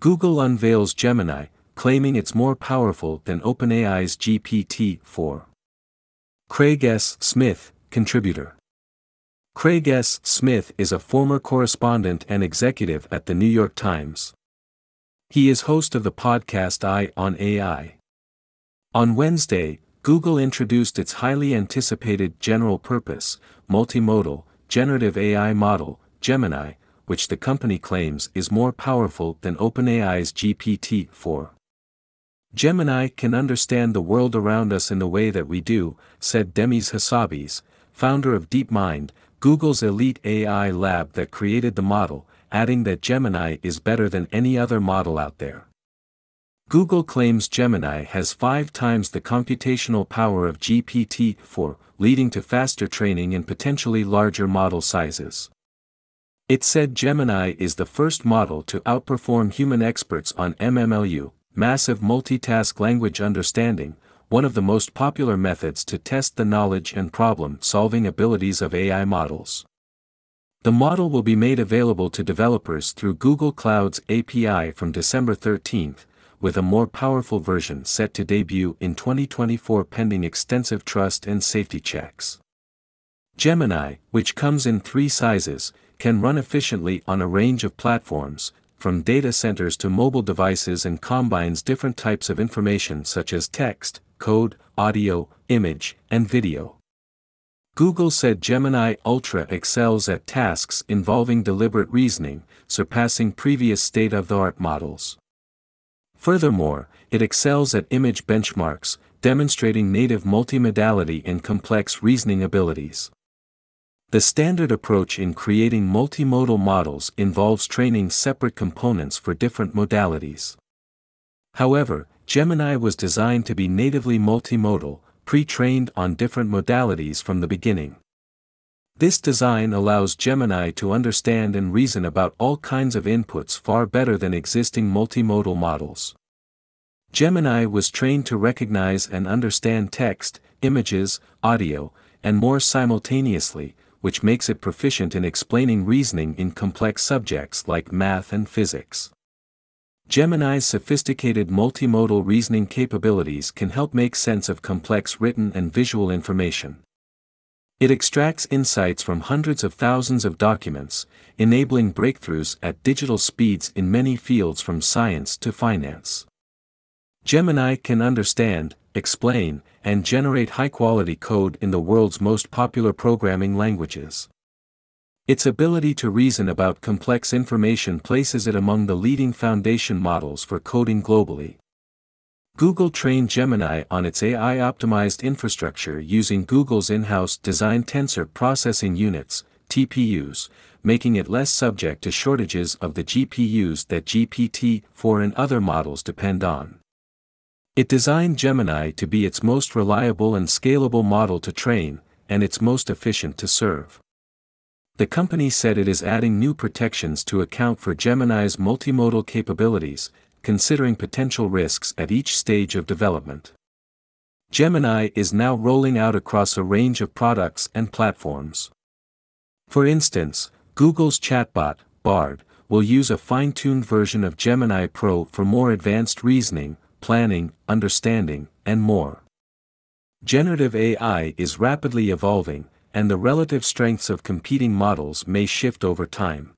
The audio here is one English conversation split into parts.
Google unveils Gemini, claiming it's more powerful than OpenAI's GPT-4. Craig S. Smith, contributor. Craig S. Smith is a former correspondent and executive at the New York Times. He is host of the podcast Eye on AI. On Wednesday, Google introduced its highly anticipated general purpose, multimodal, generative AI model, Gemini, which the company claims is more powerful than OpenAI's GPT 4. Gemini can understand the world around us in the way that we do, said Demis Hassabis, founder of DeepMind, Google's elite AI lab that created the model, adding that Gemini is better than any other model out there. Google claims Gemini has five times the computational power of GPT-4, leading to faster training and potentially larger model sizes. It said Gemini is the first model to outperform human experts on MMLU, massive multitask language understanding, one of the most popular methods to test the knowledge and problem-solving abilities of AI models. The model will be made available to developers through Google Cloud's API from December 13, with a more powerful version set to debut in 2024 pending extensive trust and safety checks. Gemini, which comes in three sizes, can run efficiently on a range of platforms, from data centers to mobile devices and combines different types of information such as text, code, audio, image, and video. Google said Gemini Ultra excels at tasks involving deliberate reasoning, surpassing previous state-of-the-art models. Furthermore, it excels at image benchmarks, demonstrating native multimodality and complex reasoning abilities. The standard approach in creating multimodal models involves training separate components for different modalities. However, Gemini was designed to be natively multimodal, pre-trained on different modalities from the beginning. This design allows Gemini to understand and reason about all kinds of inputs far better than existing multimodal models. Gemini was trained to recognize and understand text, images, audio, and more simultaneously, which makes it proficient in explaining reasoning in complex subjects like math and physics. Gemini's sophisticated multimodal reasoning capabilities can help make sense of complex written and visual information. It extracts insights from hundreds of thousands of documents, enabling breakthroughs at digital speeds in many fields from science to finance. Gemini can understand, explain, and generate high-quality code in the world's most popular programming languages. Its ability to reason about complex information places it among the leading foundation models for coding globally. Google trained Gemini on its AI-optimized infrastructure using Google's in-house Design Tensor Processing Units, TPUs, making it less subject to shortages of the GPUs that GPT-4 and other models depend on. It designed Gemini to be its most reliable and scalable model to train, and its most efficient to serve. The company said it is adding new protections to account for Gemini's multimodal capabilities, considering potential risks at each stage of development. Gemini is now rolling out across a range of products and platforms. For instance, Google's chatbot, Bard, will use a fine-tuned version of Gemini Pro for more advanced reasoning, planning, understanding, and more. Generative AI is rapidly evolving, and the relative strengths of competing models may shift over time.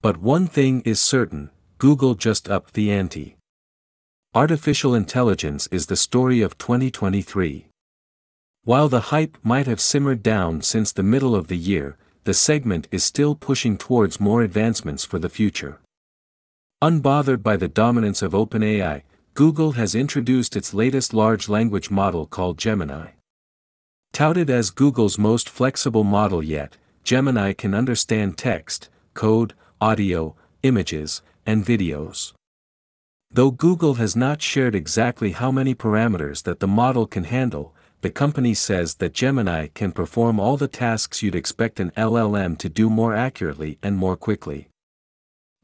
But one thing is certain, Google just upped the ante. Artificial intelligence is the story of 2023. While the hype might have simmered down since the middle of the year, the segment is still pushing towards more advancements for the future. Unbothered by the dominance of OpenAI, Google has introduced its latest large language model called Gemini. Touted as Google's most flexible model yet, Gemini can understand text, code, audio, images, and videos. Though Google has not shared exactly how many parameters that the model can handle, the company says that Gemini can perform all the tasks you'd expect an LLM to do more accurately and more quickly.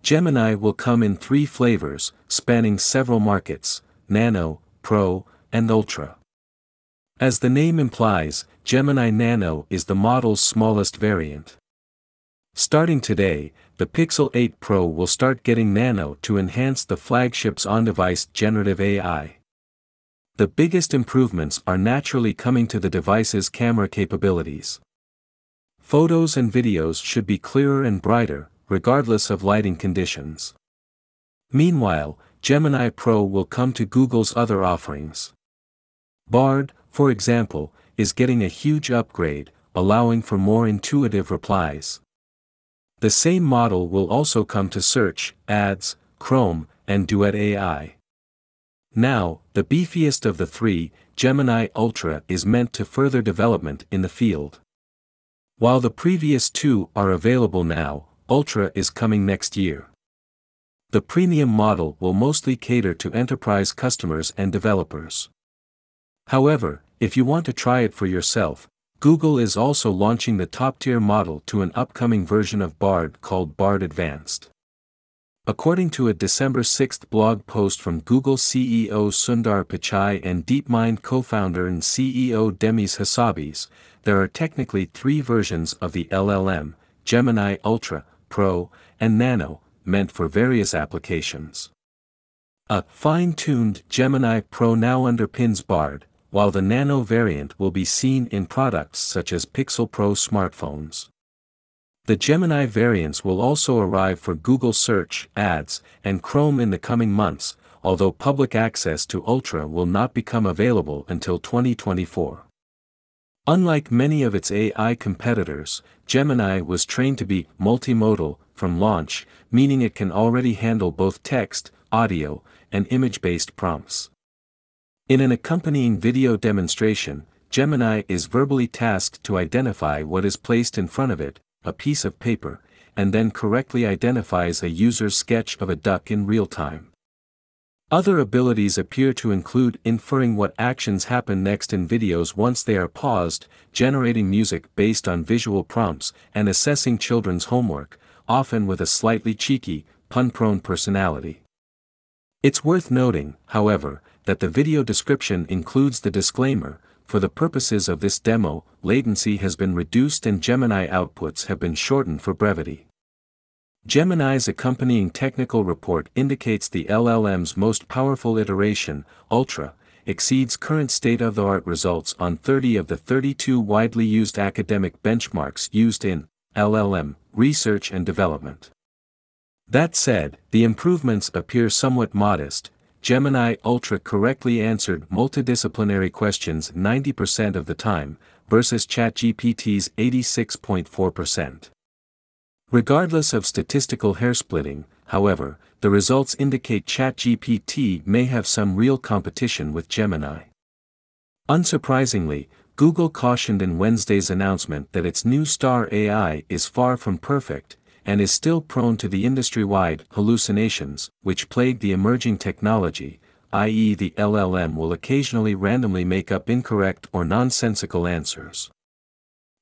Gemini will come in three flavors, spanning several markets, Nano, Pro, and Ultra. As the name implies, Gemini Nano is the model's smallest variant. Starting today, the Pixel 8 Pro will start getting Nano to enhance the flagship's on-device generative AI. The biggest improvements are naturally coming to the device's camera capabilities. Photos and videos should be clearer and brighter, regardless of lighting conditions. Meanwhile, Gemini Pro will come to Google's other offerings. Bard, for example, is getting a huge upgrade, allowing for more intuitive replies. The same model will also come to Search, Ads, Chrome, and Duet AI. Now, the beefiest of the three, Gemini Ultra is meant to further development in the field. While the previous two are available now, Ultra is coming next year. The premium model will mostly cater to enterprise customers and developers. However, if you want to try it for yourself, Google is also launching the top-tier model to an upcoming version of Bard called Bard Advanced. According to a December 6 blog post from Google CEO Sundar Pichai and DeepMind co-founder and CEO Demis Hassabis, there are technically three versions of the LLM, Gemini Ultra, Pro, and Nano, meant for various applications. A fine-tuned Gemini Pro now underpins Bard, while the Nano variant will be seen in products such as Pixel Pro smartphones. The Gemini variants will also arrive for Google Search, Ads, and Chrome in the coming months, although public access to Ultra will not become available until 2024. Unlike many of its AI competitors, Gemini was trained to be multimodal from launch, meaning it can already handle both text, audio, and image-based prompts. In an accompanying video demonstration, Gemini is verbally tasked to identify what is placed in front of it, a piece of paper, and then correctly identifies a user's sketch of a duck in real time. Other abilities appear to include inferring what actions happen next in videos once they are paused, generating music based on visual prompts, and assessing children's homework, often with a slightly cheeky, pun-prone personality. It's worth noting, however, that the video description includes the disclaimer, for the purposes of this demo, latency has been reduced and Gemini outputs have been shortened for brevity. Gemini's accompanying technical report indicates the LLM's most powerful iteration, Ultra, exceeds current state-of-the-art results on 30 of the 32 widely used academic benchmarks used in LLM research and development. That said, the improvements appear somewhat modest, Gemini Ultra correctly answered multidisciplinary questions 90% of the time, versus ChatGPT's 86.4%. Regardless of statistical hairsplitting, however, the results indicate ChatGPT may have some real competition with Gemini. Unsurprisingly, Google cautioned in Wednesday's announcement that its new Star AI is far from perfect, and is still prone to the industry-wide hallucinations which plague the emerging technology, i.e. the LLM will occasionally randomly make up incorrect or nonsensical answers.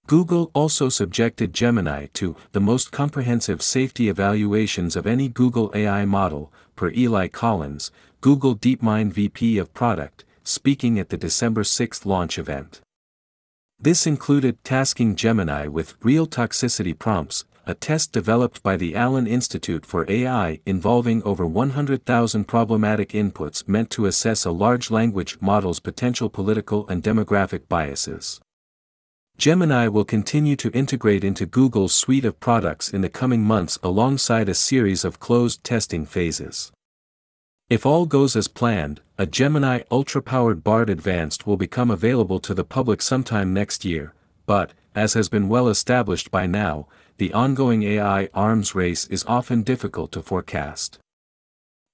Google also subjected Gemini to the most comprehensive safety evaluations of any Google AI model, per Eli Collins, Google DeepMind VP of Product, speaking at the December 6 launch event. This included tasking Gemini with real toxicity prompts, a test developed by the Allen Institute for AI involving over 100,000 problematic inputs meant to assess a large language model's potential political and demographic biases. Gemini will continue to integrate into Google's suite of products in the coming months alongside a series of closed testing phases. If all goes as planned, a Gemini Ultra-powered Bard Advanced will become available to the public sometime next year, but, as has been well established by now, the ongoing AI arms race is often difficult to forecast.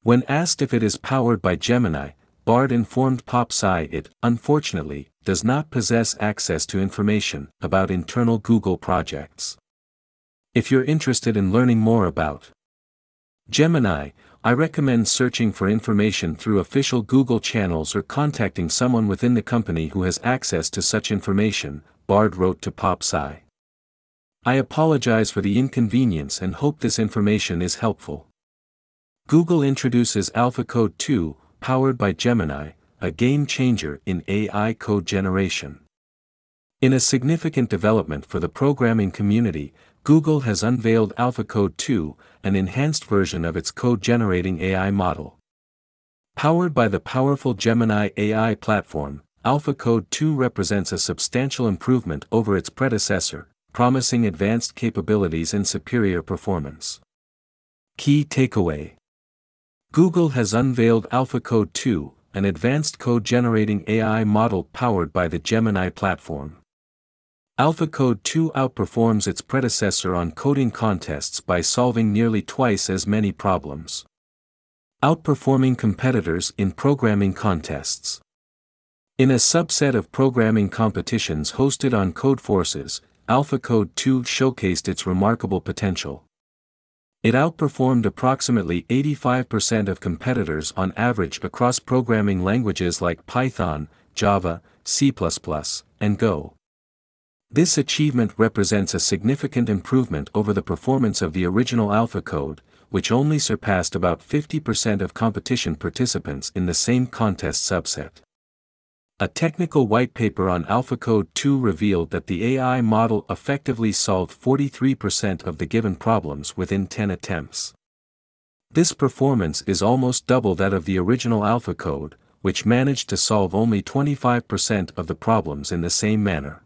When asked if it is powered by Gemini, Bard informed PopSci it, unfortunately, does not possess access to information about internal Google projects. If you're interested in learning more about Gemini, I recommend searching for information through official Google channels or contacting someone within the company who has access to such information, Bard wrote to PopSci. I apologize for the inconvenience and hope this information is helpful. Google introduces AlphaCode 2, powered by Gemini, a game changer in AI code generation. In a significant development for the programming community, Google has unveiled AlphaCode 2, an enhanced version of its code-generating AI model. Powered by the powerful Gemini AI platform, AlphaCode 2 represents a substantial improvement over its predecessor, promising advanced capabilities and superior performance. Key takeaway Google has unveiled AlphaCode 2, an advanced code generating AI model powered by the Gemini platform. AlphaCode 2 outperforms its predecessor on coding contests by solving nearly twice as many problems. Outperforming competitors in programming contests. In a subset of programming competitions hosted on Codeforces, AlphaCode 2 showcased its remarkable potential. It outperformed approximately 85% of competitors on average across programming languages like Python, Java, C++, and Go. This achievement represents a significant improvement over the performance of the original AlphaCode, which only surpassed about 50% of competition participants in the same contest subset. A technical white paper on AlphaCode 2 revealed that the AI model effectively solved 43% of the given problems within 10 attempts. This performance is almost double that of the original AlphaCode, which managed to solve only 25% of the problems in the same manner.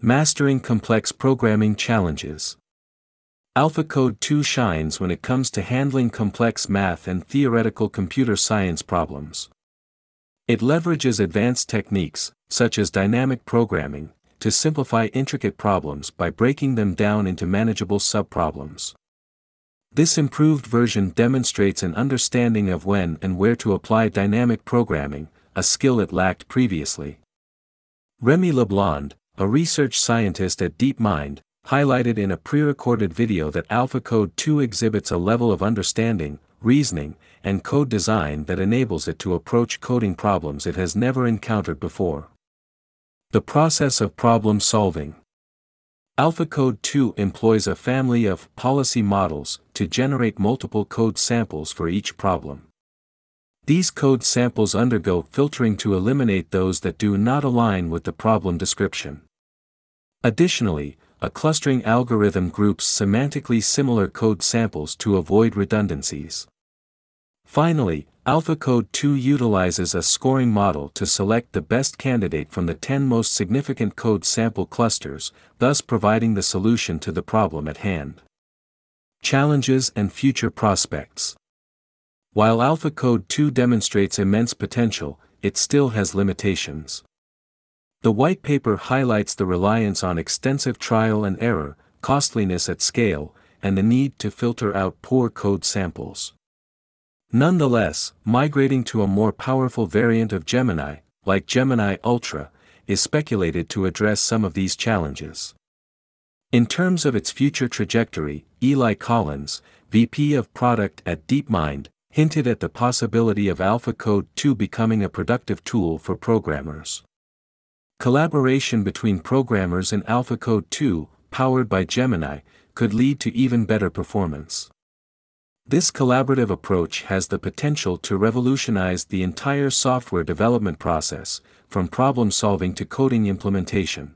Mastering complex programming challenges. AlphaCode 2 shines when it comes to handling complex math and theoretical computer science problems. It leverages advanced techniques, such as dynamic programming, to simplify intricate problems by breaking them down into manageable subproblems. This improved version demonstrates an understanding of when and where to apply dynamic programming, a skill it lacked previously. Remy Leblond, a research scientist at DeepMind, highlighted in a pre-recorded video that AlphaCode 2 exhibits a level of understanding, reasoning, and code design that enables it to approach coding problems it has never encountered before. The process of problem solving. AlphaCode 2 employs a family of policy models to generate multiple code samples for each problem. These code samples undergo filtering to eliminate those that do not align with the problem description. Additionally, a clustering algorithm groups semantically similar code samples to avoid redundancies. Finally, AlphaCode 2 utilizes a scoring model to select the best candidate from the 10 most significant code sample clusters, thus providing the solution to the problem at hand. Challenges and future prospects. While AlphaCode 2 demonstrates immense potential, it still has limitations. The white paper highlights the reliance on extensive trial and error, costliness at scale, and the need to filter out poor code samples. Nonetheless, migrating to a more powerful variant of Gemini, like Gemini Ultra, is speculated to address some of these challenges. In terms of its future trajectory, Eli Collins, VP of Product at DeepMind, hinted at the possibility of AlphaCode 2 becoming a productive tool for programmers. Collaboration between programmers and AlphaCode 2, powered by Gemini, could lead to even better performance. This collaborative approach has the potential to revolutionize the entire software development process, from problem solving to coding implementation.